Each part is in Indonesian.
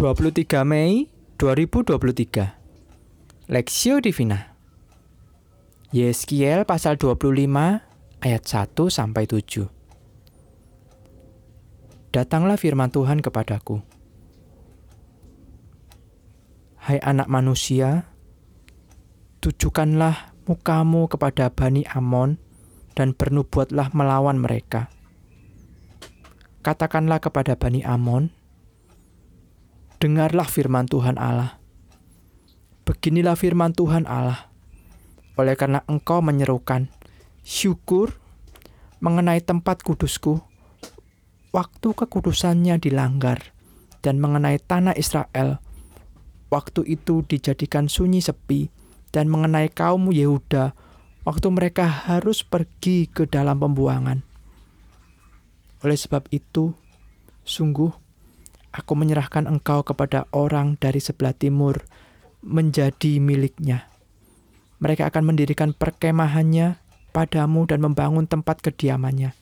23 Mei 2023 Lexio Divina. Yeskiel pasal 25 ayat 1 sampai 7 Datanglah firman Tuhan kepadaku. Hai anak manusia tujukanlah mukamu kepada Bani Amon dan bernubuatlah melawan mereka. Katakanlah kepada Bani Amon Dengarlah firman Tuhan Allah. Beginilah firman Tuhan Allah. Oleh karena engkau menyerukan syukur mengenai tempat kudusku, waktu kekudusannya dilanggar, dan mengenai tanah Israel, waktu itu dijadikan sunyi sepi, dan mengenai kaum Yehuda, waktu mereka harus pergi ke dalam pembuangan. Oleh sebab itu, sungguh Aku menyerahkan engkau kepada orang dari sebelah timur menjadi miliknya. Mereka akan mendirikan perkemahannya padamu dan membangun tempat kediamannya.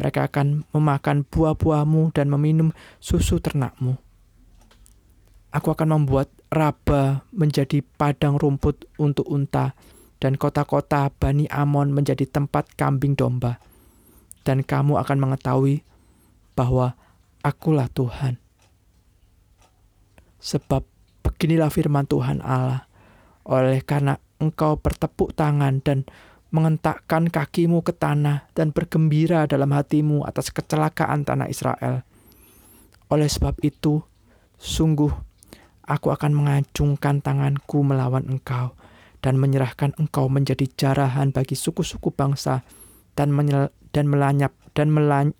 Mereka akan memakan buah-buahmu dan meminum susu ternakmu. Aku akan membuat Raba menjadi padang rumput untuk unta, dan kota-kota Bani Amon menjadi tempat kambing domba. Dan kamu akan mengetahui bahwa Akulah Tuhan. Sebab beginilah firman Tuhan Allah, oleh karena engkau bertepuk tangan dan mengentakkan kakimu ke tanah dan bergembira dalam hatimu atas kecelakaan tanah Israel. Oleh sebab itu, sungguh aku akan mengacungkan tanganku melawan engkau dan menyerahkan engkau menjadi jarahan bagi suku-suku bangsa dan dan melanyap dan melany,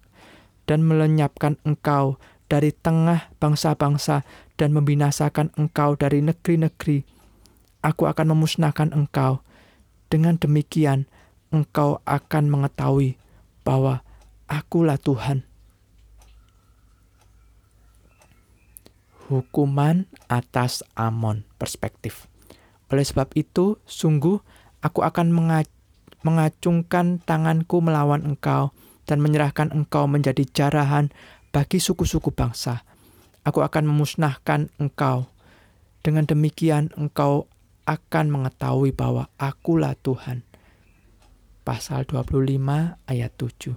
dan melenyapkan engkau dari tengah bangsa-bangsa dan membinasakan engkau dari negeri-negeri. Aku akan memusnahkan engkau. Dengan demikian, engkau akan mengetahui bahwa akulah Tuhan. Hukuman atas Amon perspektif. Oleh sebab itu, sungguh aku akan mengacungkan tanganku melawan engkau dan menyerahkan engkau menjadi jarahan bagi suku-suku bangsa. Aku akan memusnahkan engkau. Dengan demikian engkau akan mengetahui bahwa akulah Tuhan. Pasal 25 ayat 7.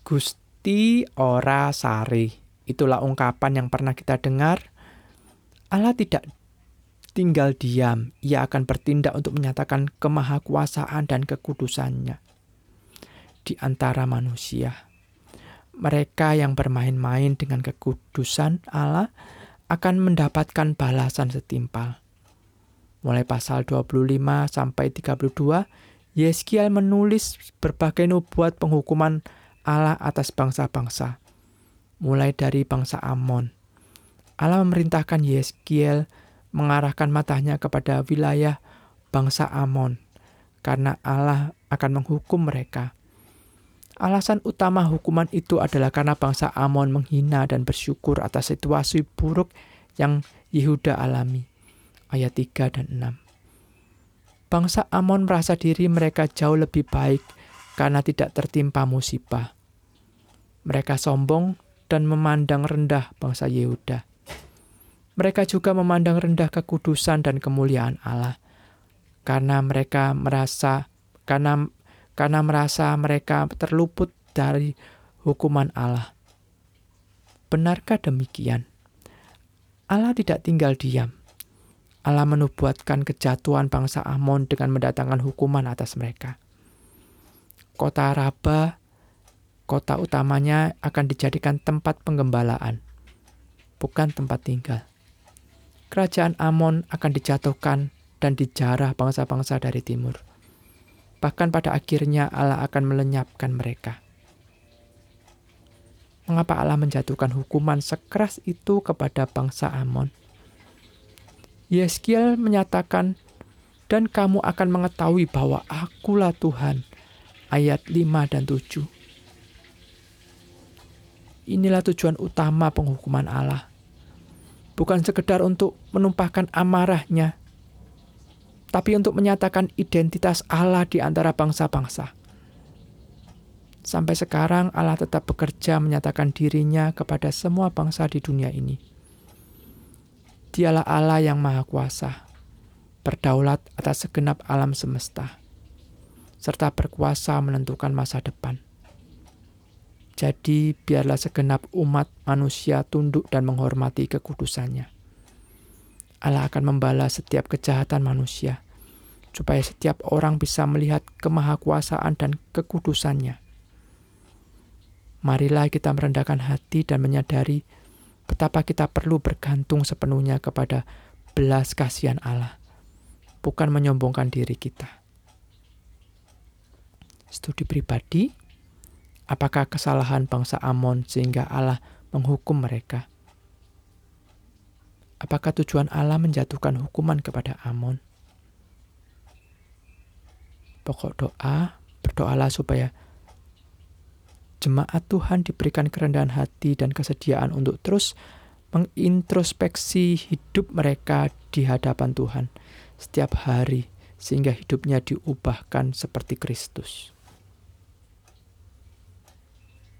Gusti ora sari. Itulah ungkapan yang pernah kita dengar. Allah tidak tinggal diam, ia akan bertindak untuk menyatakan kemahakuasaan dan kekudusannya di antara manusia. Mereka yang bermain-main dengan kekudusan Allah akan mendapatkan balasan setimpal. Mulai pasal 25 sampai 32, Yeskiel menulis berbagai nubuat penghukuman Allah atas bangsa-bangsa, mulai dari bangsa Amon. Allah memerintahkan Yeskiel mengarahkan matanya kepada wilayah bangsa Amon, karena Allah akan menghukum mereka. Alasan utama hukuman itu adalah karena bangsa Amon menghina dan bersyukur atas situasi buruk yang Yehuda alami. Ayat 3 dan 6. Bangsa Amon merasa diri mereka jauh lebih baik karena tidak tertimpa musibah. Mereka sombong dan memandang rendah bangsa Yehuda. Mereka juga memandang rendah kekudusan dan kemuliaan Allah karena mereka merasa karena karena merasa mereka terluput dari hukuman Allah. Benarkah demikian? Allah tidak tinggal diam. Allah menubuatkan kejatuhan bangsa Amon dengan mendatangkan hukuman atas mereka. Kota Raba, kota utamanya akan dijadikan tempat penggembalaan, bukan tempat tinggal kerajaan Amon akan dijatuhkan dan dijarah bangsa-bangsa dari timur. Bahkan pada akhirnya Allah akan melenyapkan mereka. Mengapa Allah menjatuhkan hukuman sekeras itu kepada bangsa Amon? Yeskiel menyatakan, dan kamu akan mengetahui bahwa akulah Tuhan. Ayat 5 dan 7. Inilah tujuan utama penghukuman Allah bukan sekedar untuk menumpahkan amarahnya, tapi untuk menyatakan identitas Allah di antara bangsa-bangsa. Sampai sekarang Allah tetap bekerja menyatakan dirinya kepada semua bangsa di dunia ini. Dialah Allah yang Maha Kuasa, berdaulat atas segenap alam semesta, serta berkuasa menentukan masa depan. Jadi biarlah segenap umat manusia tunduk dan menghormati kekudusannya. Allah akan membalas setiap kejahatan manusia, supaya setiap orang bisa melihat kemahakuasaan dan kekudusannya. Marilah kita merendahkan hati dan menyadari betapa kita perlu bergantung sepenuhnya kepada belas kasihan Allah, bukan menyombongkan diri kita. Studi pribadi, apakah kesalahan bangsa Amon sehingga Allah menghukum mereka? Apakah tujuan Allah menjatuhkan hukuman kepada Amon? Pokok doa, berdoalah supaya jemaat Tuhan diberikan kerendahan hati dan kesediaan untuk terus mengintrospeksi hidup mereka di hadapan Tuhan setiap hari sehingga hidupnya diubahkan seperti Kristus.